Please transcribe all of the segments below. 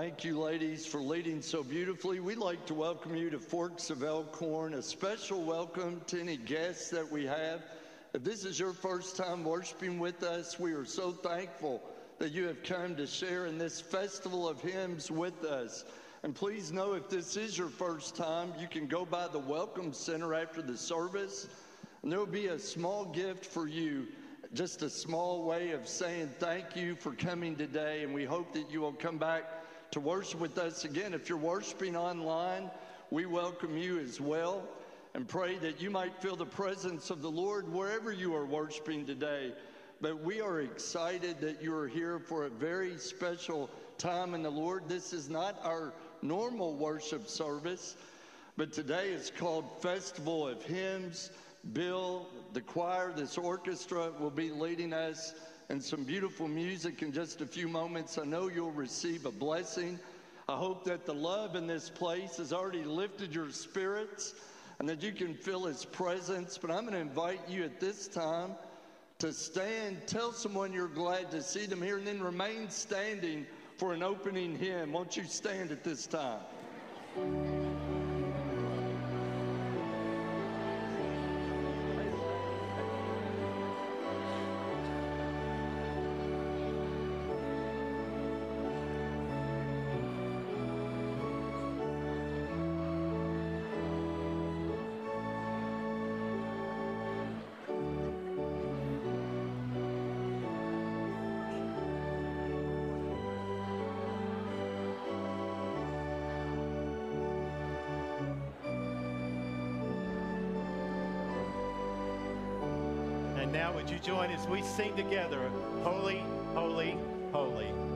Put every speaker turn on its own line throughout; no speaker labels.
Thank you, ladies, for leading so beautifully. We'd like to welcome you to Forks of Elkhorn. A special welcome to any guests that we have. If this is your first time worshiping with us, we are so thankful that you have come to share in this festival of hymns with us. And please know if this is your first time, you can go by the Welcome Center after the service, and there will be a small gift for you just a small way of saying thank you for coming today, and we hope that you will come back to worship with us again. If you're worshiping online, we welcome you as well and pray that you might feel the presence of the Lord wherever you are worshiping today. But we are excited that you are here for a very special time in the Lord. This is not our normal worship service, but today it's called Festival of Hymns. Bill, the choir, this orchestra will be leading us in some beautiful music in just a few moments. I know you'll receive a blessing. I hope that the love in this place has already lifted your spirits and that you can feel His presence. But I'm going to invite you at this time to stand, tell someone you're glad to see them here, and then remain standing for an opening hymn. Won't you stand at this time?
And now, would you join as we sing together? Holy, holy, holy. Holy,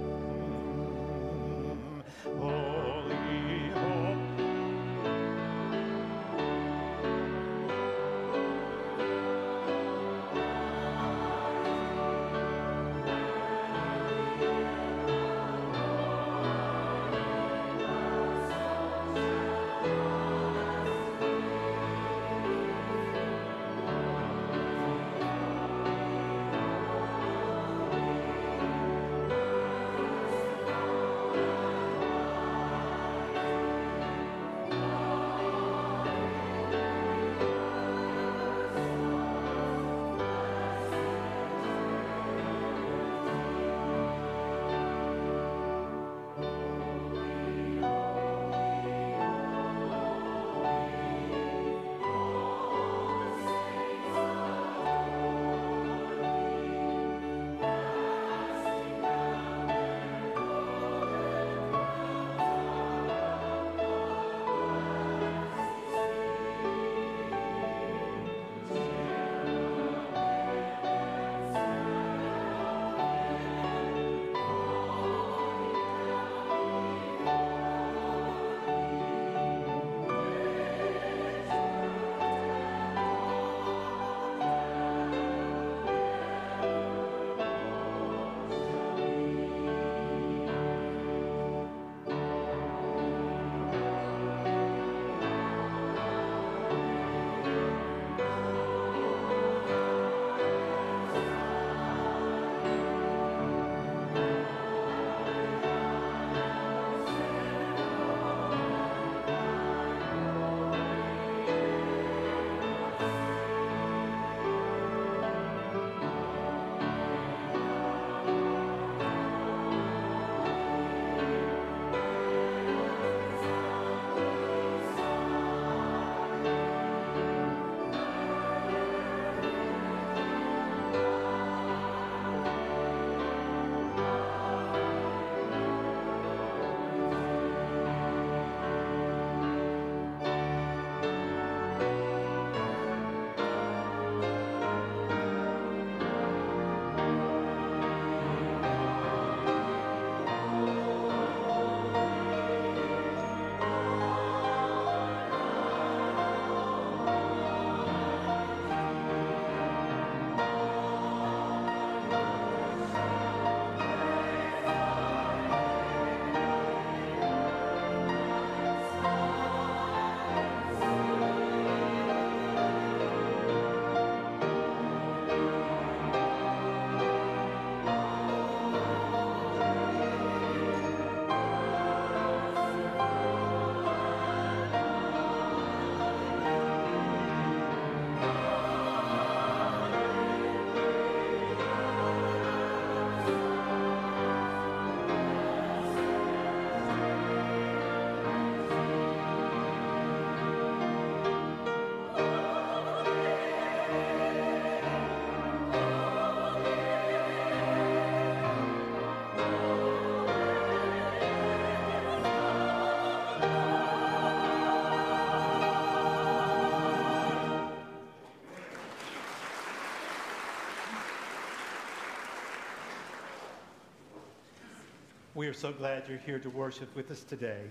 We are so glad you're here to worship with us today.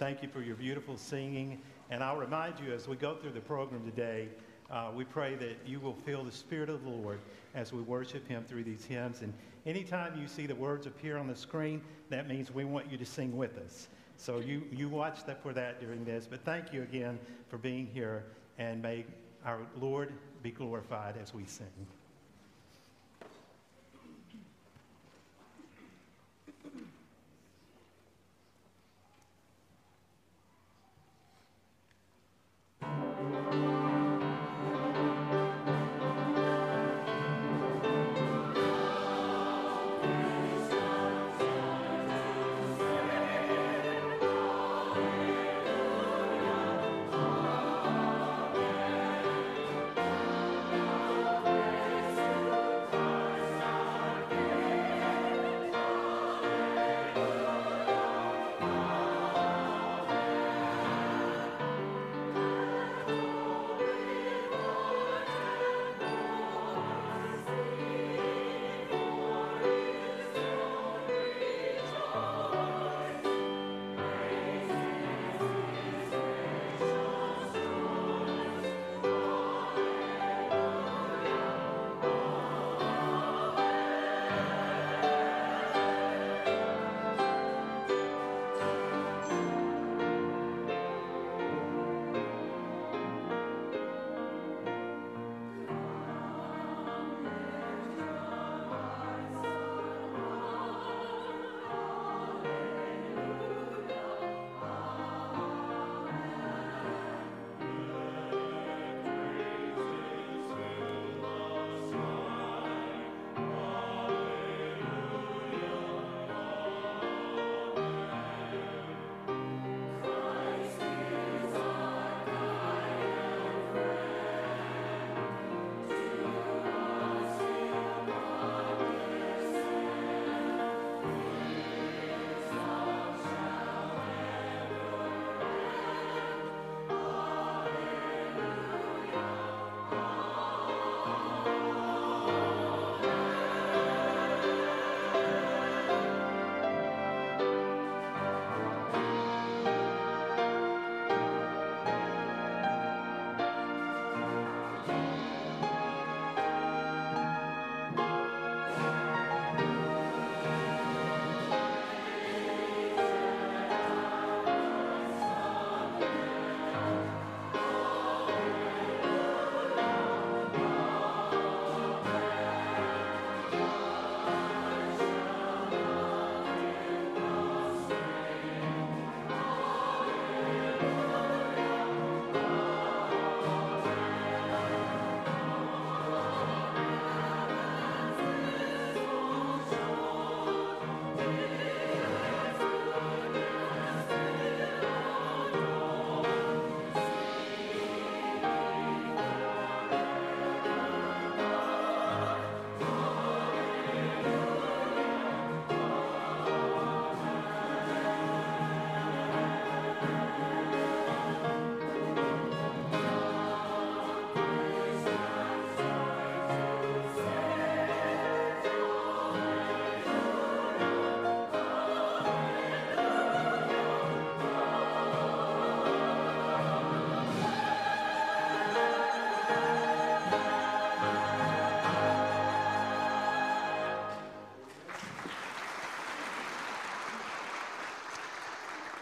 Thank you for your beautiful singing. And I'll remind you as we go through the program today, uh, we pray that you will feel the Spirit of the Lord as we worship Him through these hymns. And anytime you see the words appear on the screen, that means we want you to sing with us. So you, you watch that for that during this. But thank you again for being here, and may our Lord be glorified as we sing.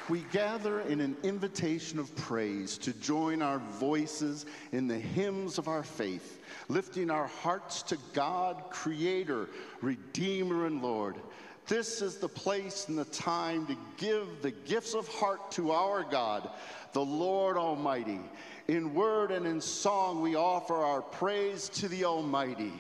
We gather in an invitation of praise to join our voices in the hymns of our faith, lifting our hearts to God, Creator, Redeemer, and Lord. This is the place and the time to give the gifts of heart to our God, the Lord Almighty. In word and in song, we offer our praise to the Almighty.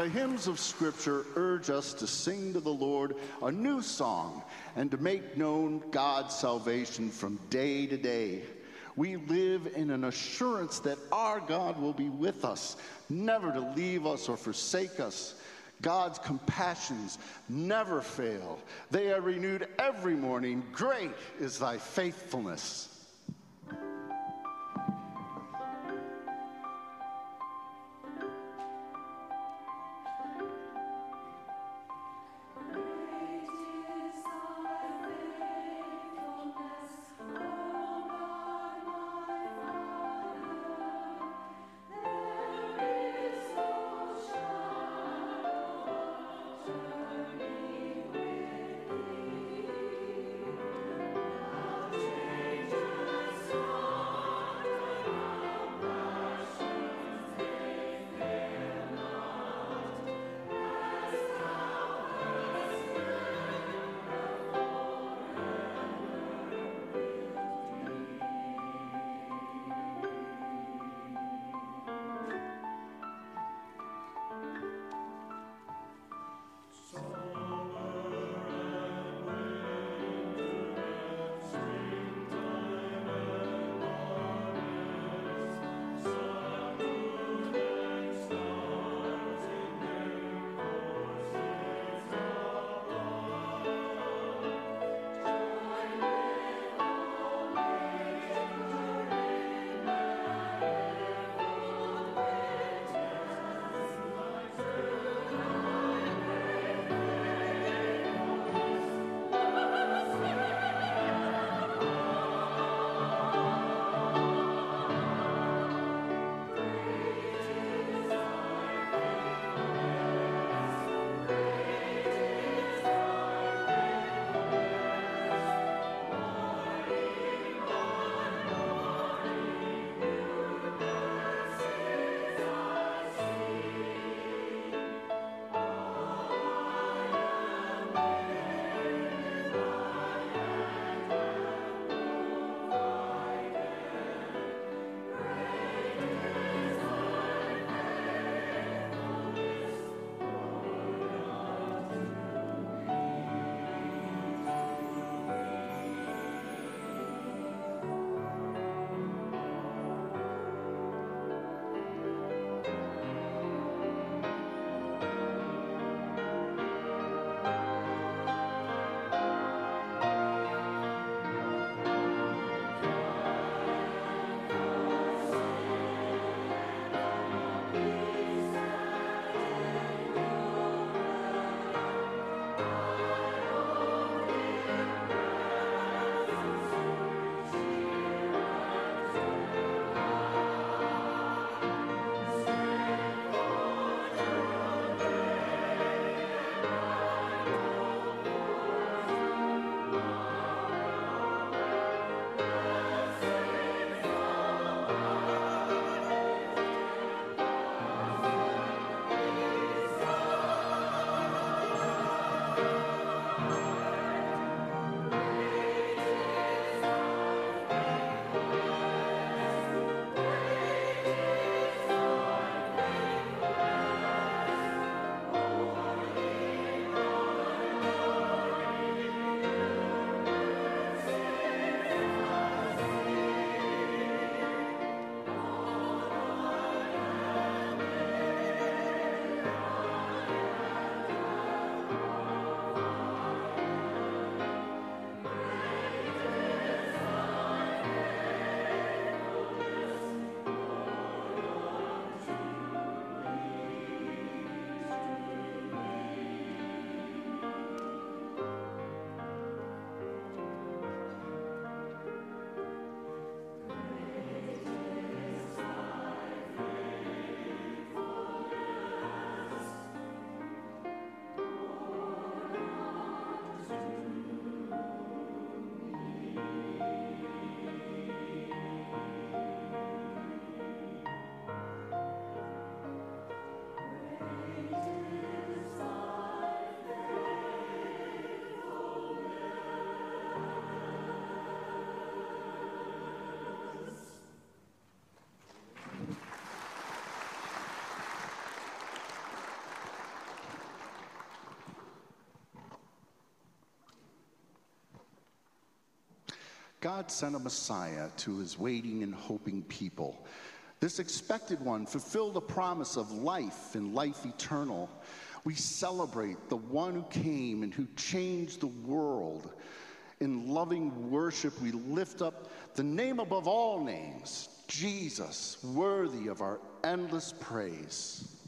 The hymns of Scripture urge us to sing to the Lord a new song and to make known God's salvation from day to day. We live in an assurance that our God will be with us, never to leave us or forsake us. God's compassions never fail. They are renewed every morning. Great is thy faithfulness. God sent a Messiah to his waiting and hoping people. This expected one fulfilled the promise of life and life eternal. We celebrate the one who came and who changed the world. In loving worship, we lift up the name above all names, Jesus, worthy of our endless praise.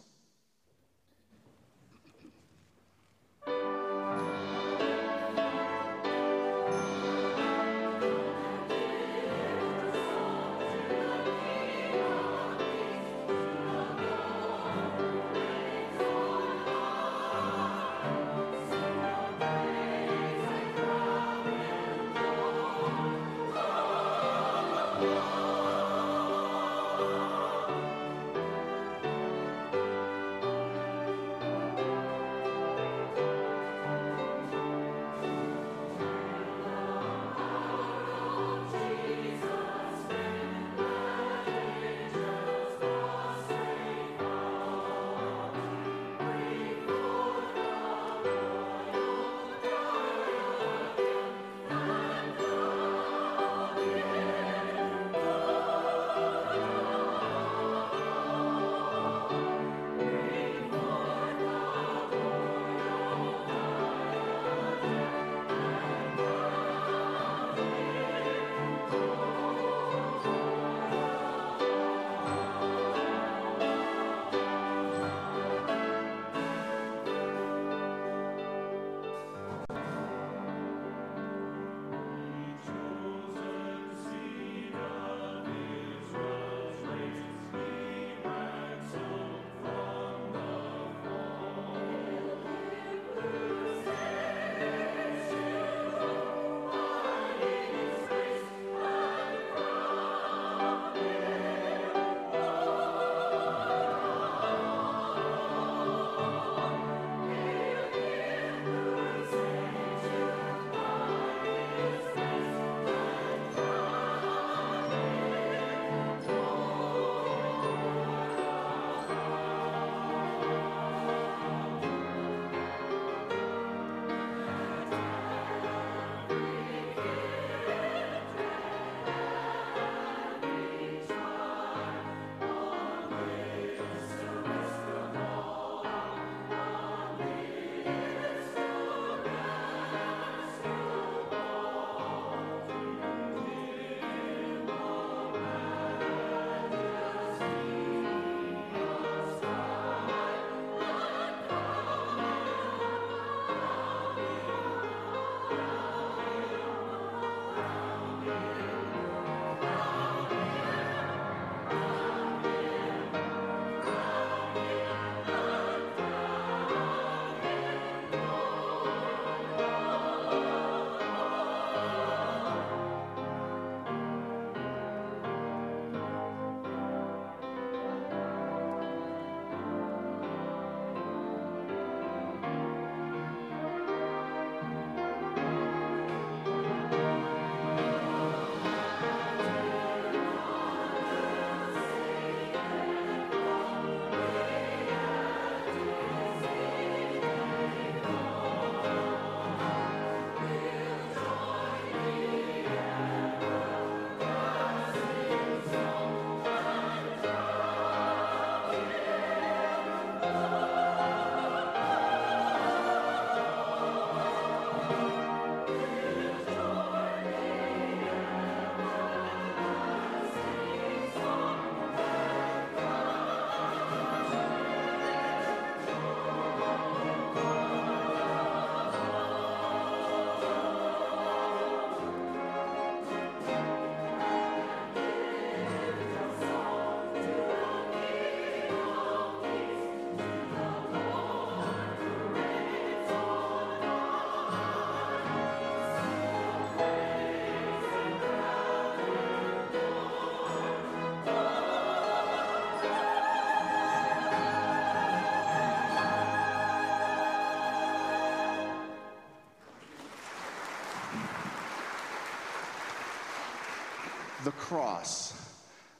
The cross,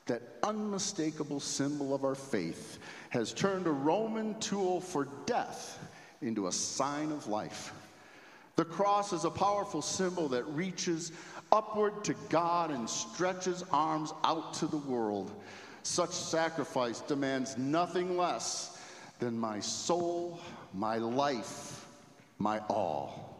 that unmistakable symbol of our faith, has turned a Roman tool for death into a sign of life. The
cross is a powerful symbol that reaches upward to God and stretches arms out to the world. Such sacrifice demands nothing less than my soul, my life, my all.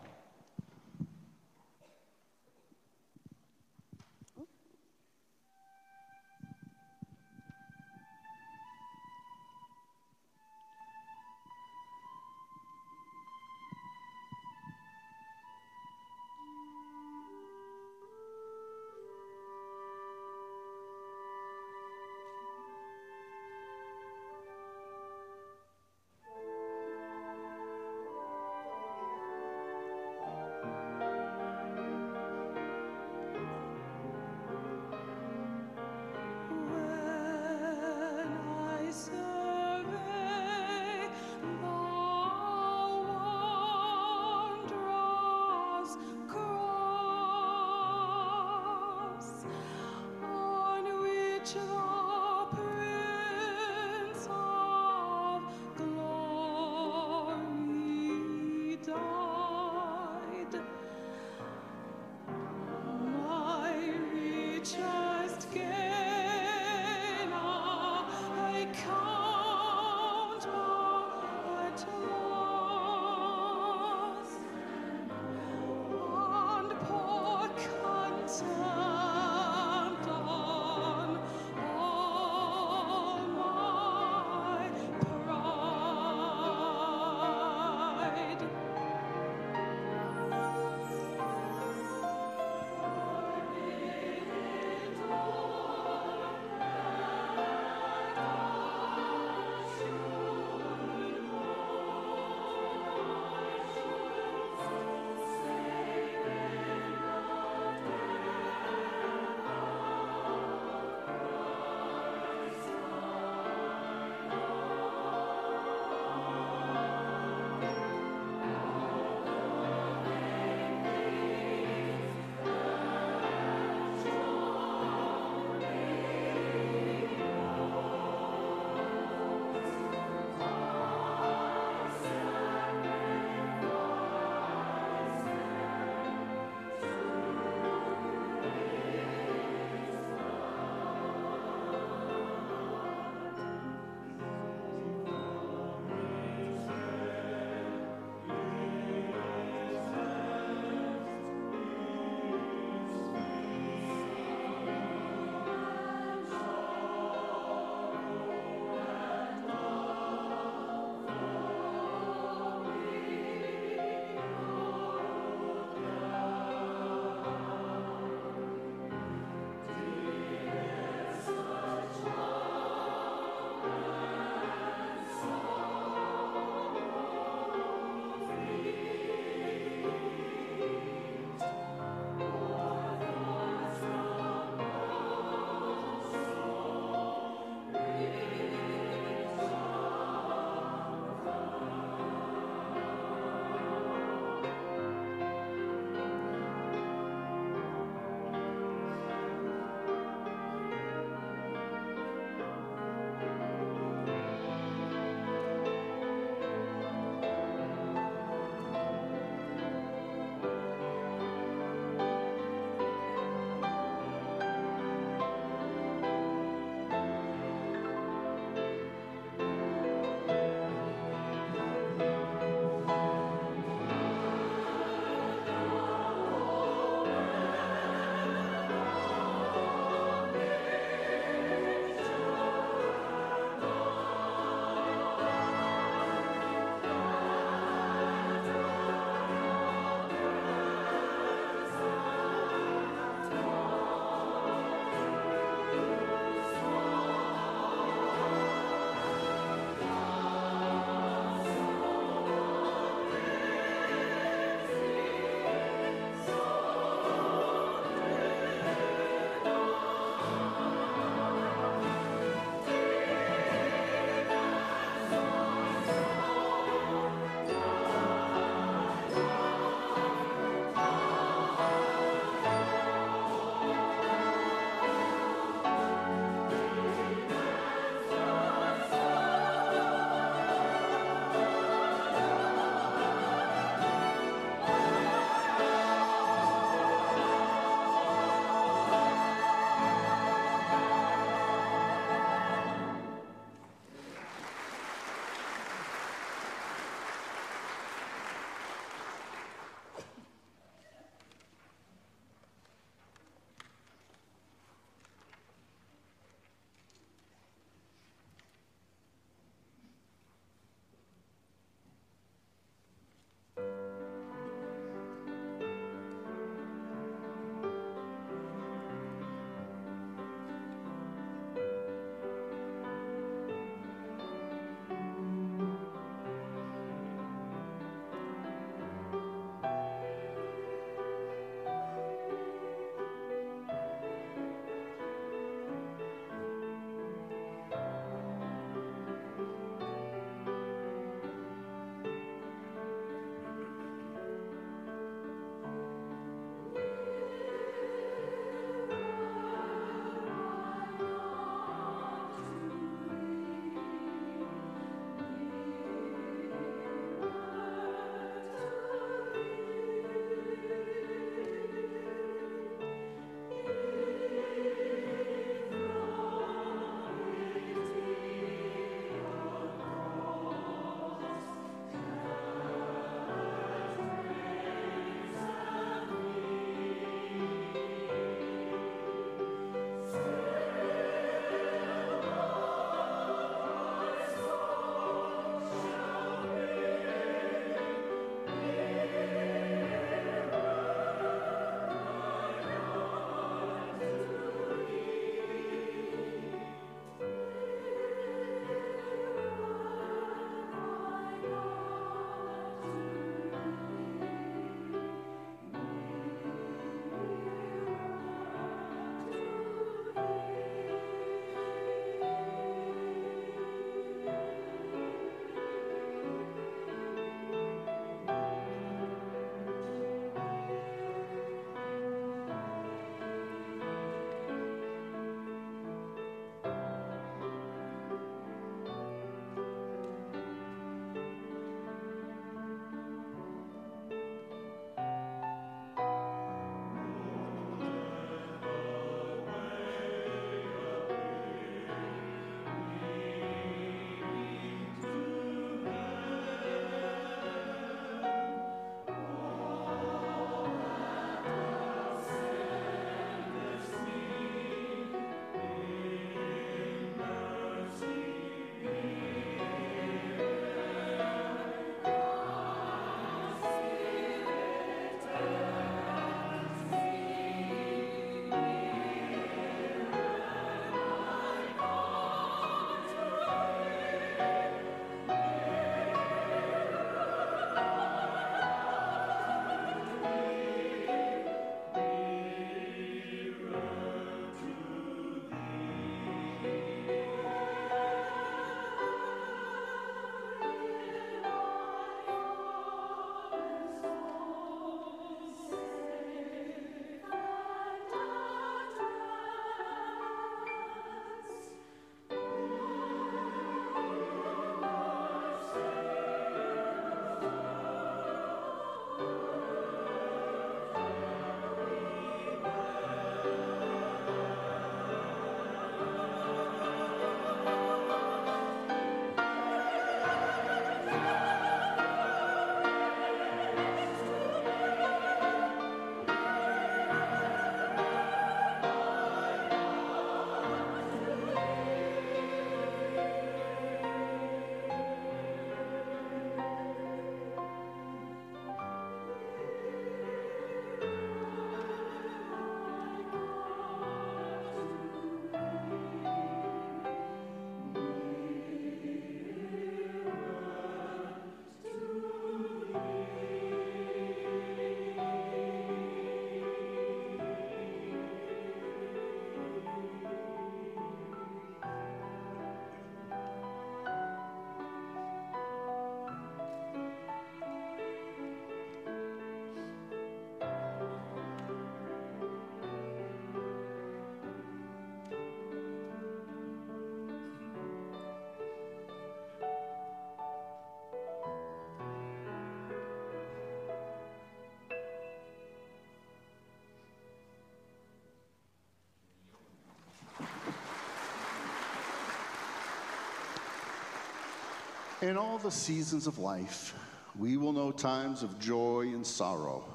In all the seasons of life, we will know times of joy and sorrow.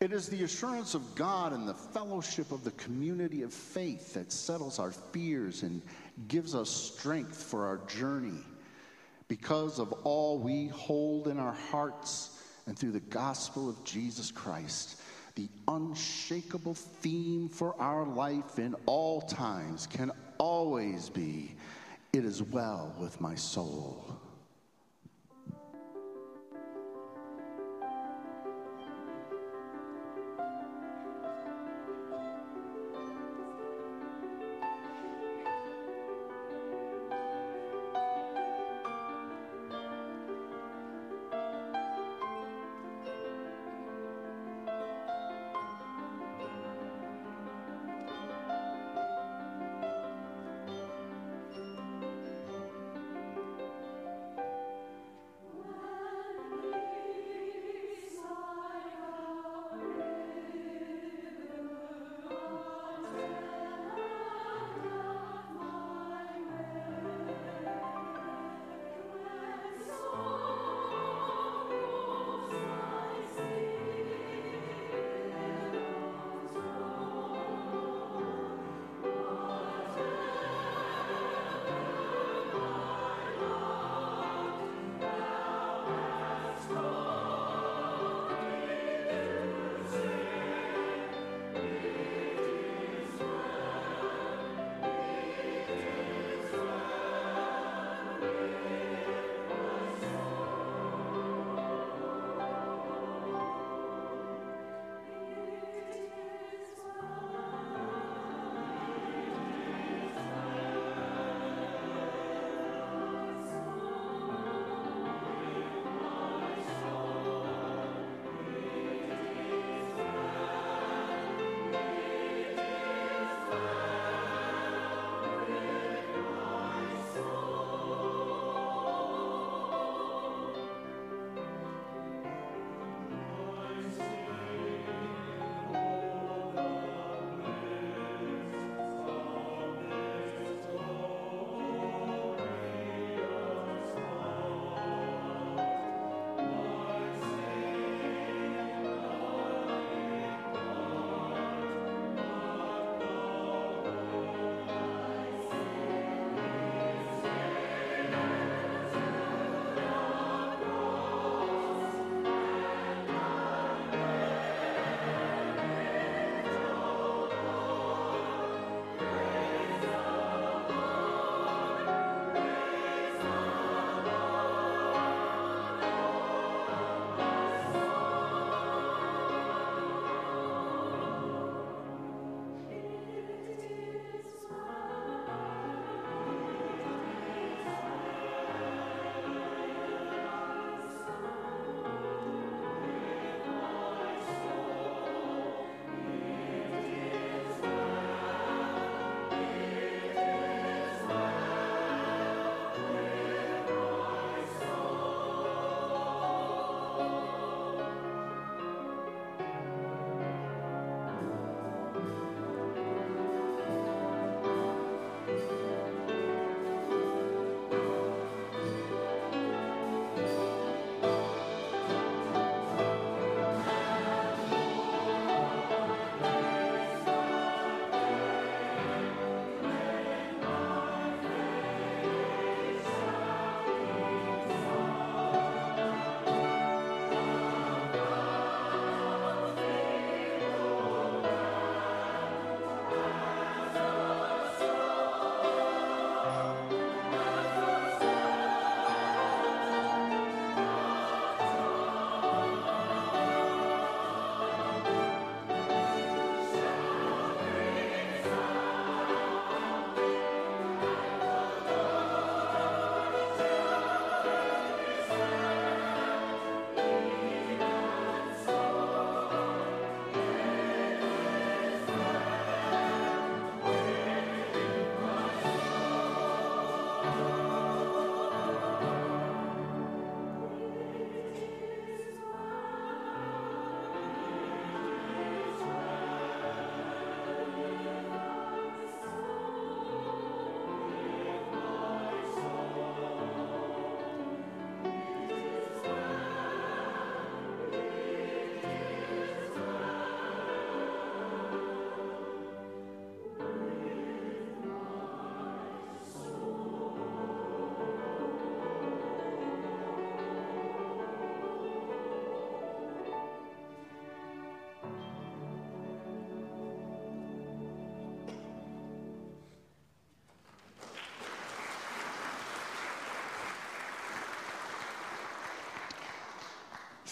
It is the assurance of God and the fellowship of the community of faith that settles our fears and gives us strength for our journey. Because of all we hold in our hearts and through the gospel of Jesus Christ, the unshakable theme for our life in all times can always be It is well with my soul.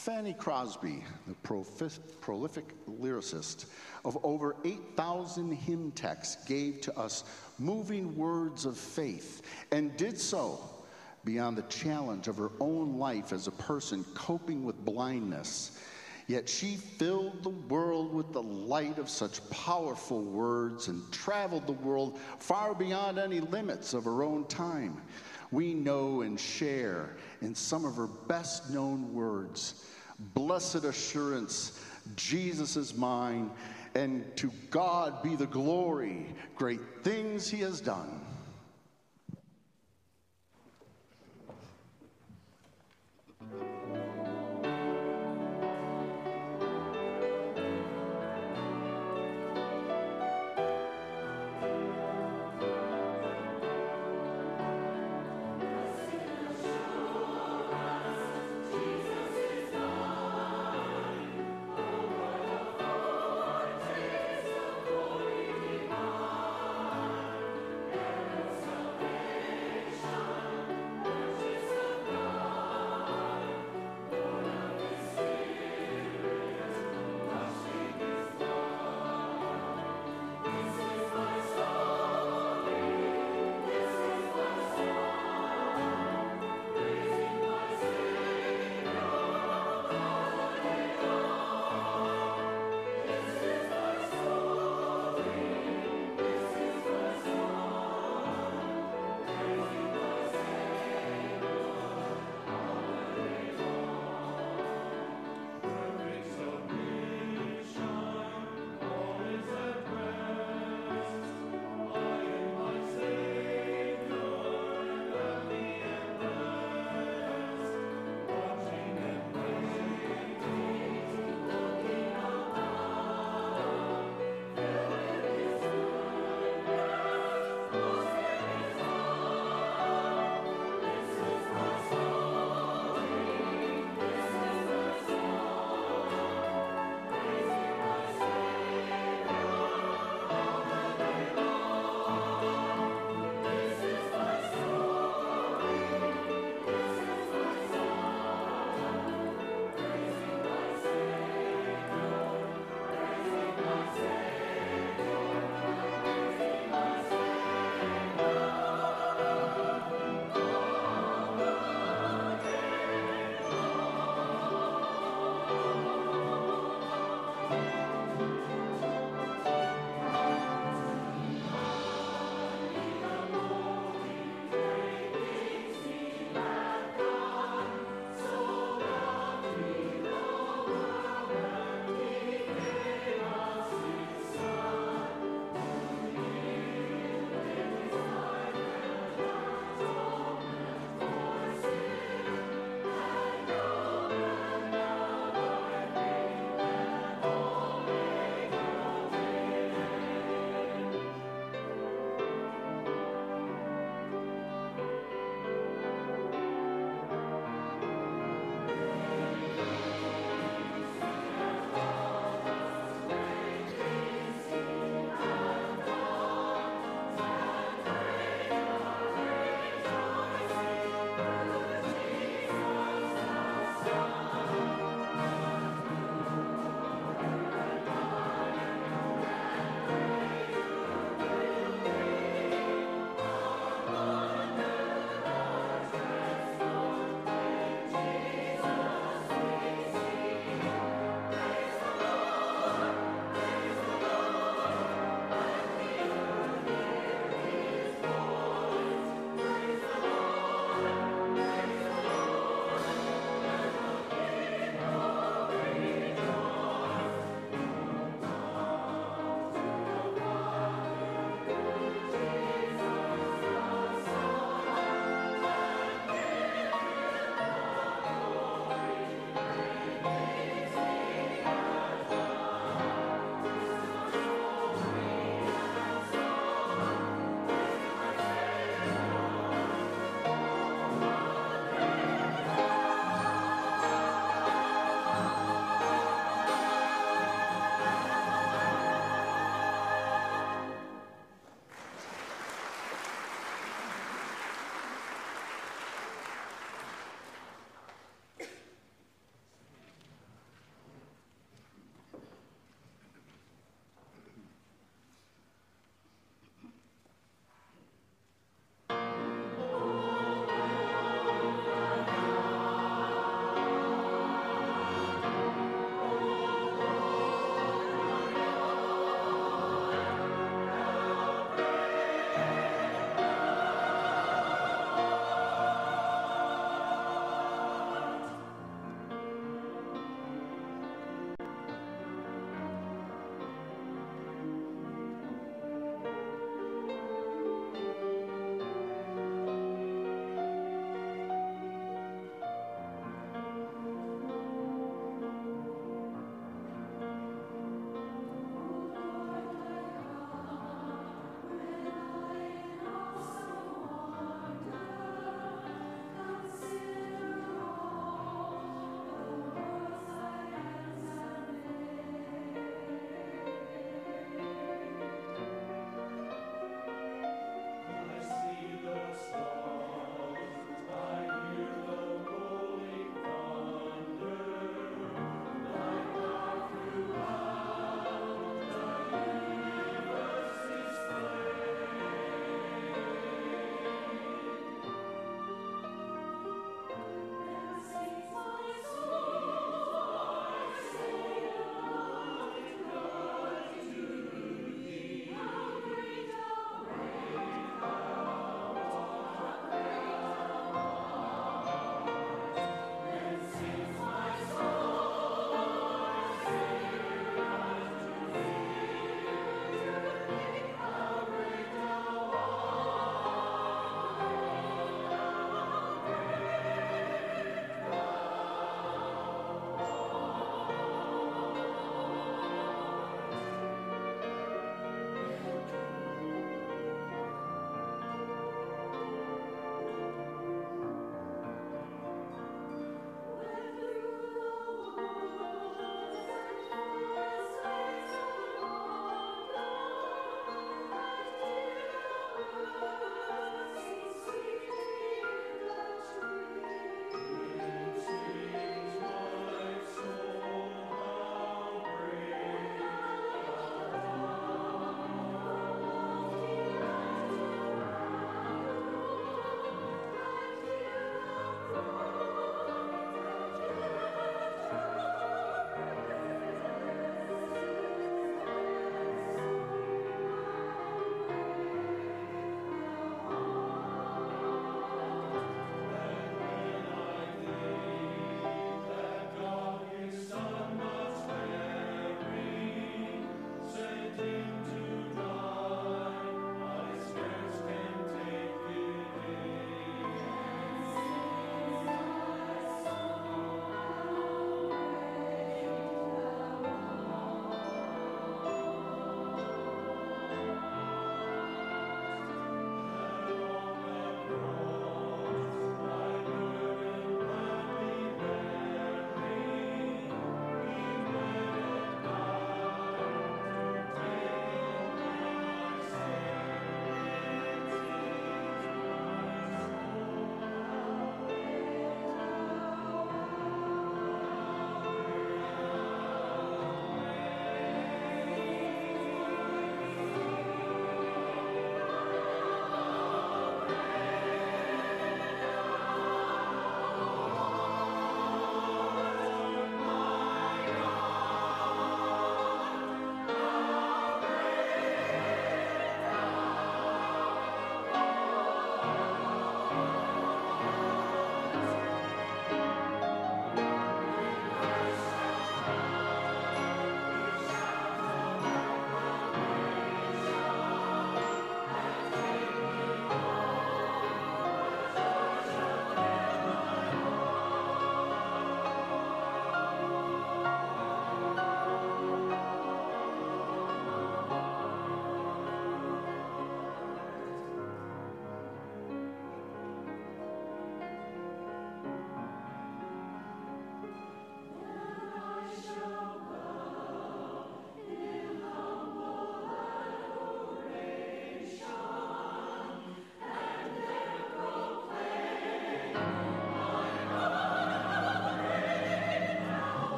Fanny Crosby, the prolific lyricist of over 8,000 hymn texts, gave to us moving words of faith and did so beyond the challenge of her own life as a person coping with blindness. Yet she filled the world with the light of such powerful words and traveled the world far beyond any limits of her own time. We know and share in some of her best known words Blessed assurance, Jesus is mine, and to God be the glory, great things he has done.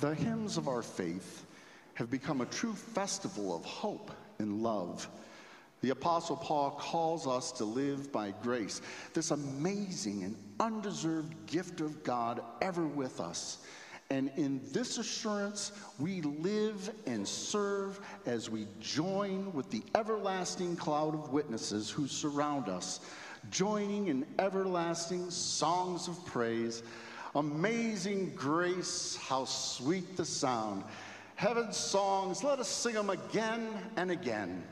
The hymns of our faith have become a true festival of hope and love. The Apostle Paul calls us to live by grace, this amazing and undeserved gift of God ever with us. And in this assurance, we live and serve as we join with the everlasting cloud of witnesses who surround us, joining in everlasting songs of praise. Amazing grace, how sweet the sound. Heaven's songs, let us sing them again and again.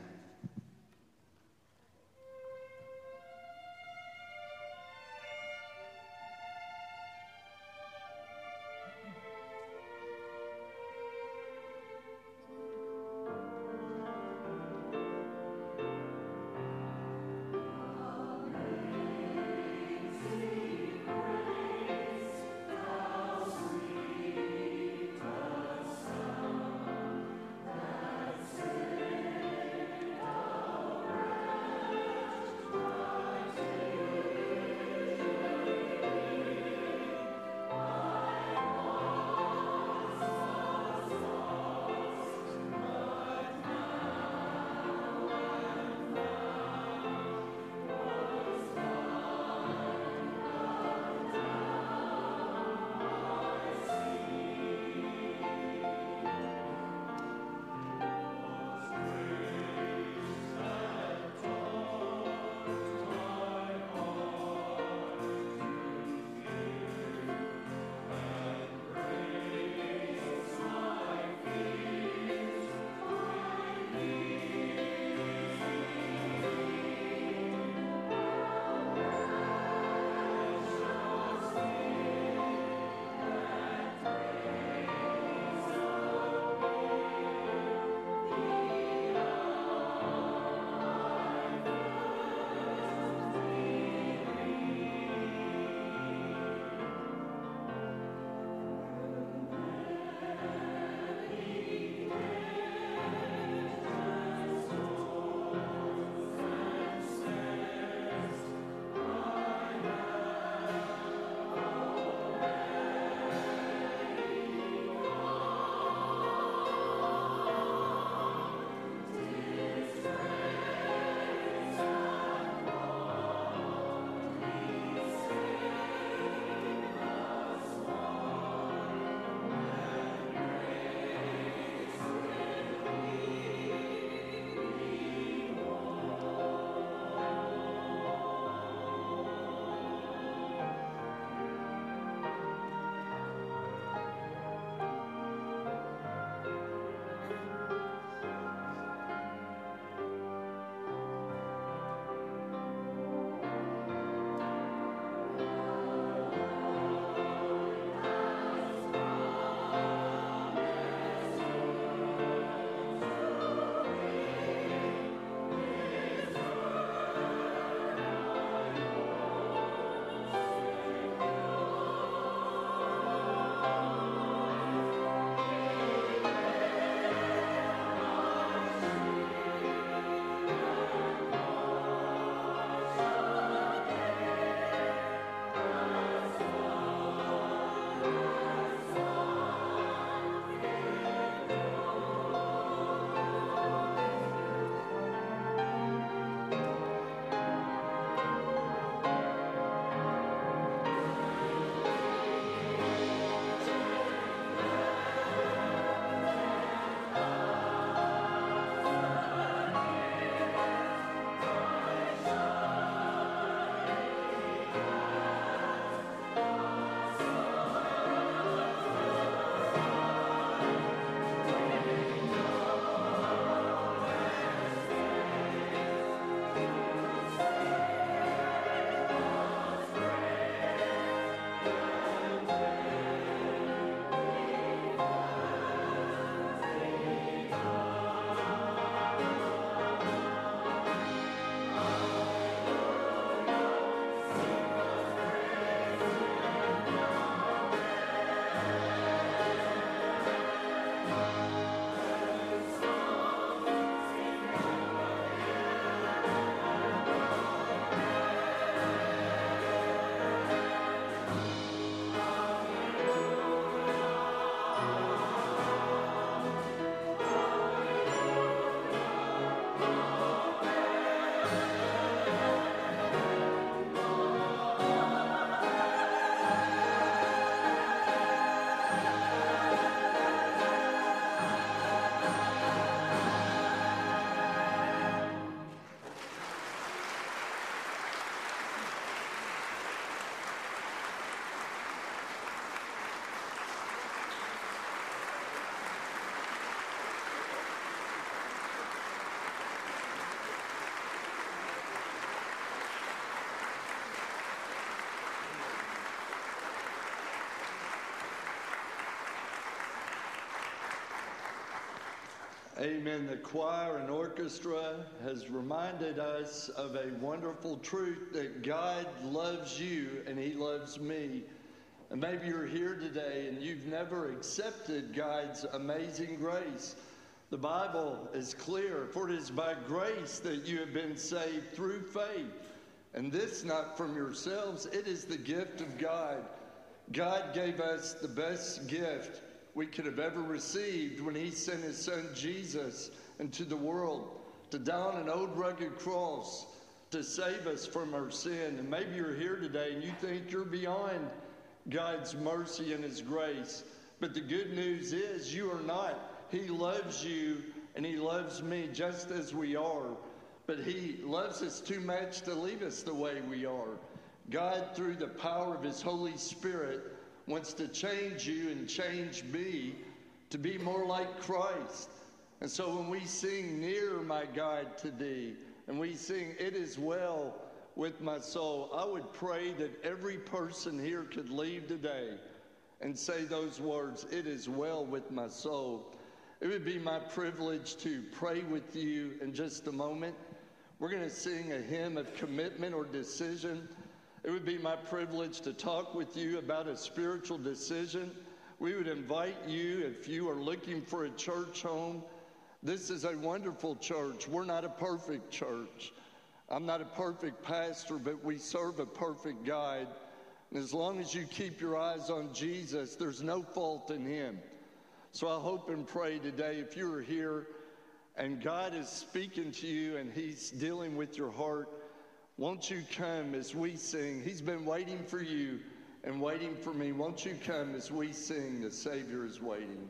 Amen. The choir and orchestra has reminded us of a wonderful truth that God loves you and He loves me. And maybe you're here today and you've never accepted God's amazing grace. The Bible is clear, for it is by grace that you have been saved through faith. And this not from yourselves, it is the gift of God. God gave us the best gift we could have ever received when he sent his son Jesus into the world to die on an old rugged cross to save us from our sin. And maybe you're here today and you think you're beyond God's mercy and his grace. But the good news is you are not. He loves you and he loves me just as we are. But he loves us too much to leave us the way we are. God, through the power of his Holy Spirit, wants to change you and change me to be more like Christ. And so when we sing Near My God to Thee, and we sing It Is Well with My Soul, I would pray that every person here could leave today and say those words, It is well with my soul. It would be my privilege to pray with you in just a moment. We're going to sing a hymn of commitment or decision. It would be my privilege to talk with you about a spiritual decision. We would invite you, if you are looking for a church home, this is a wonderful church. We're not a perfect church. I'm not a perfect pastor, but we serve a perfect God. And as long as you keep your eyes on Jesus, there's no fault in Him. So I hope and pray today, if you're here and God is speaking to you and He's dealing with your heart, won't you come as we sing? He's been waiting for you and waiting for me. Won't you come as we sing? The Savior is waiting.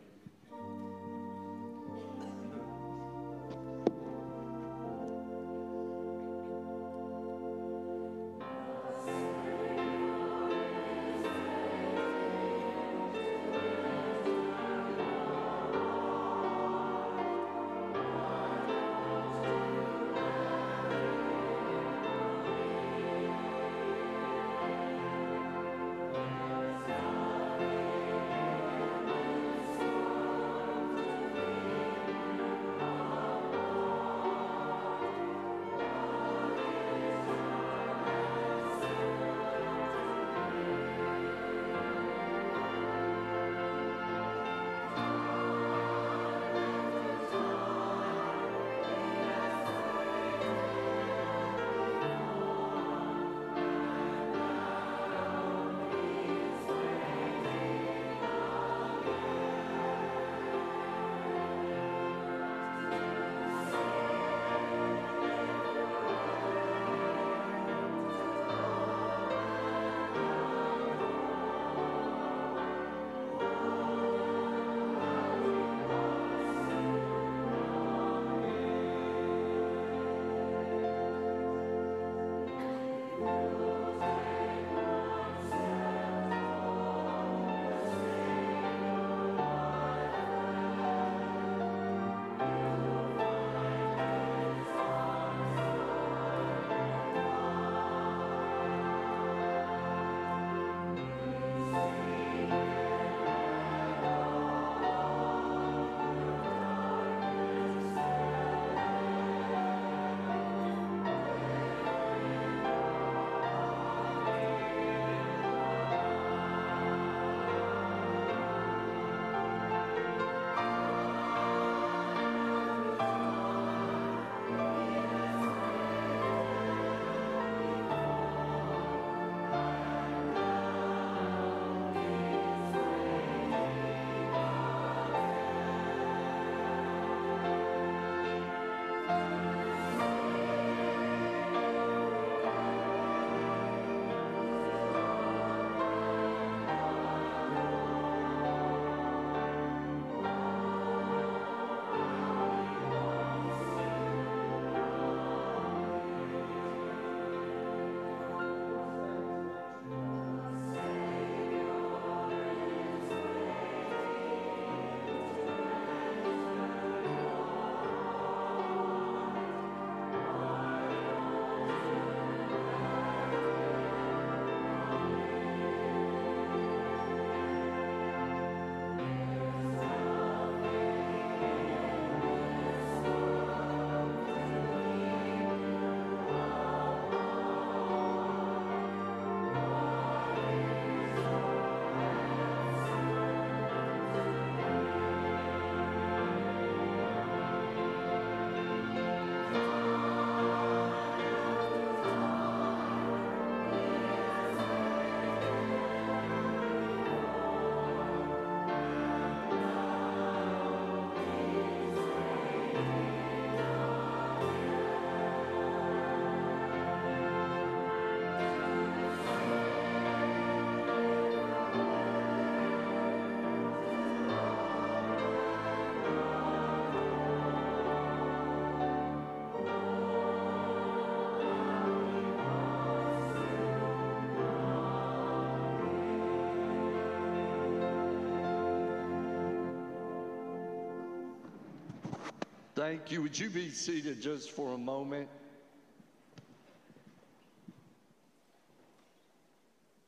Thank you. Would you be seated just for a moment?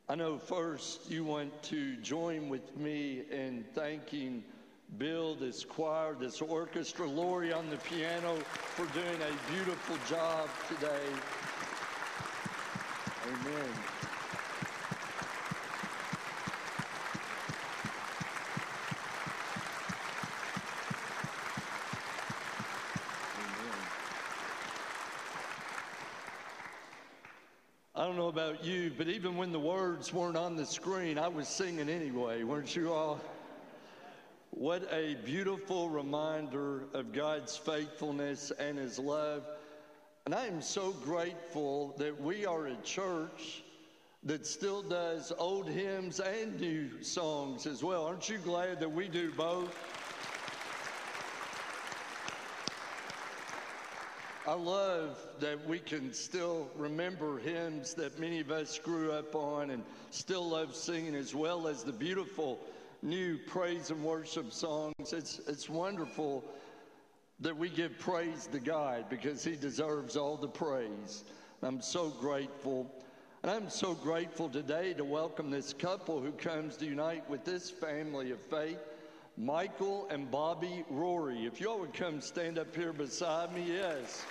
I know first you want to join with me in thanking Bill, this choir, this orchestra, Lori on the piano for doing a beautiful job today. Amen. I don't know you, but even when the words weren't on the screen, I was singing anyway, weren't you all? What a beautiful reminder of God's faithfulness and His love. And I am so grateful that we are a church that still does old hymns and new songs as well. Aren't you glad that we do both? I love that we can still remember hymns that many of us grew up on and still love singing, as well as the beautiful new praise and worship songs. It's, it's wonderful that we give praise to God because He deserves all the praise. I'm so grateful. And I'm so grateful today to welcome this couple who comes to unite with this family of faith. Michael and Bobby Rory. If y'all would come stand up here beside me, yes.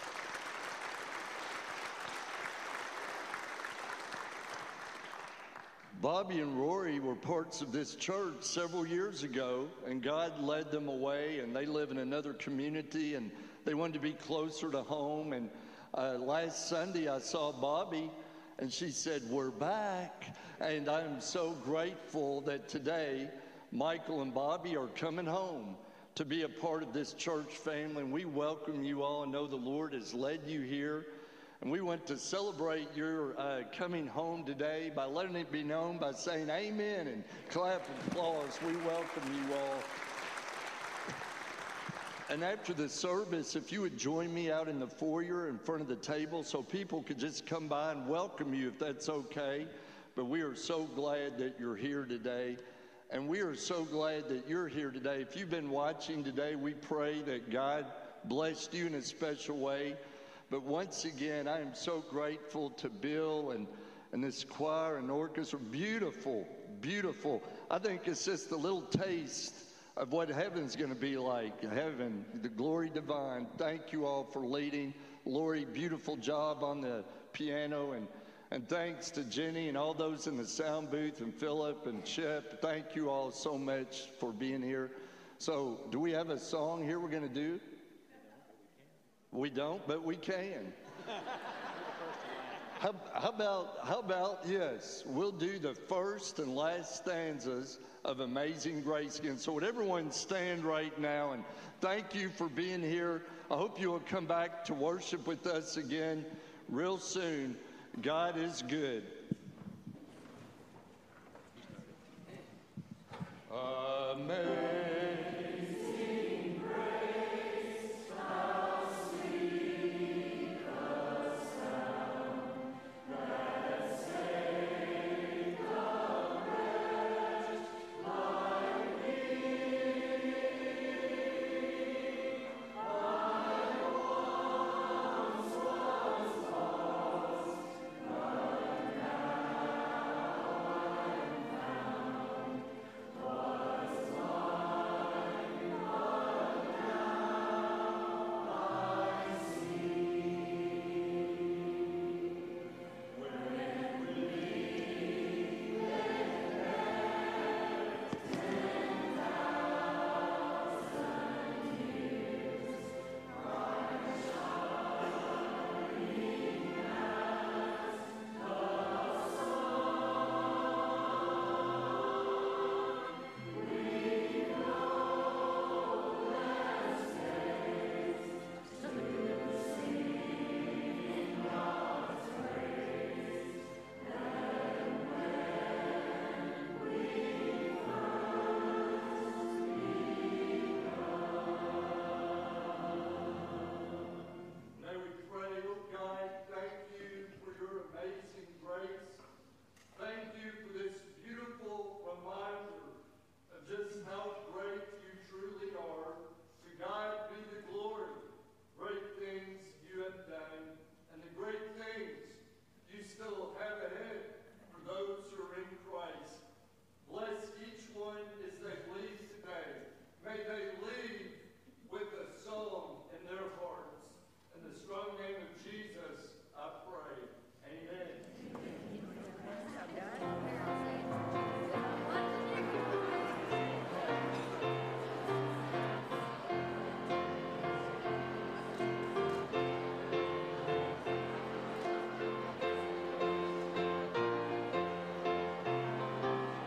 Bobby and Rory were parts of this church several years ago, and God led them away, and they live in another community, and they wanted to be closer to home. And uh, last Sunday, I saw Bobby, and she said, We're back. And I'm so grateful that today Michael and Bobby are coming home to be a part of this church family. And we welcome you all and know the Lord has led you here. And we want to celebrate your uh, coming home today by letting it be known by saying amen and clap and applause. We welcome you all. And after the service, if you would join me out in the foyer in front of the table so people could just come by and welcome you if that's okay. But we are so glad that you're here today. And we are so glad that you're here today. If you've been watching today, we pray that God blessed you in a special way. But once again, I am so grateful to Bill and, and this choir and orchestra. Beautiful, beautiful. I think it's just a little taste of what heaven's going to be like. Heaven, the glory divine. Thank you all for leading. Lori, beautiful job on the piano and and thanks to Jenny and all those in the sound booth and Philip and Chip. Thank you all so much for being here. So, do we have a song here we're going to do? We don't, but we can. how, how, about, how about, yes, we'll do the first and last stanzas of Amazing Grace again. So, would everyone stand right now and thank you for being here. I hope you will come back to worship with us again real soon. God is good.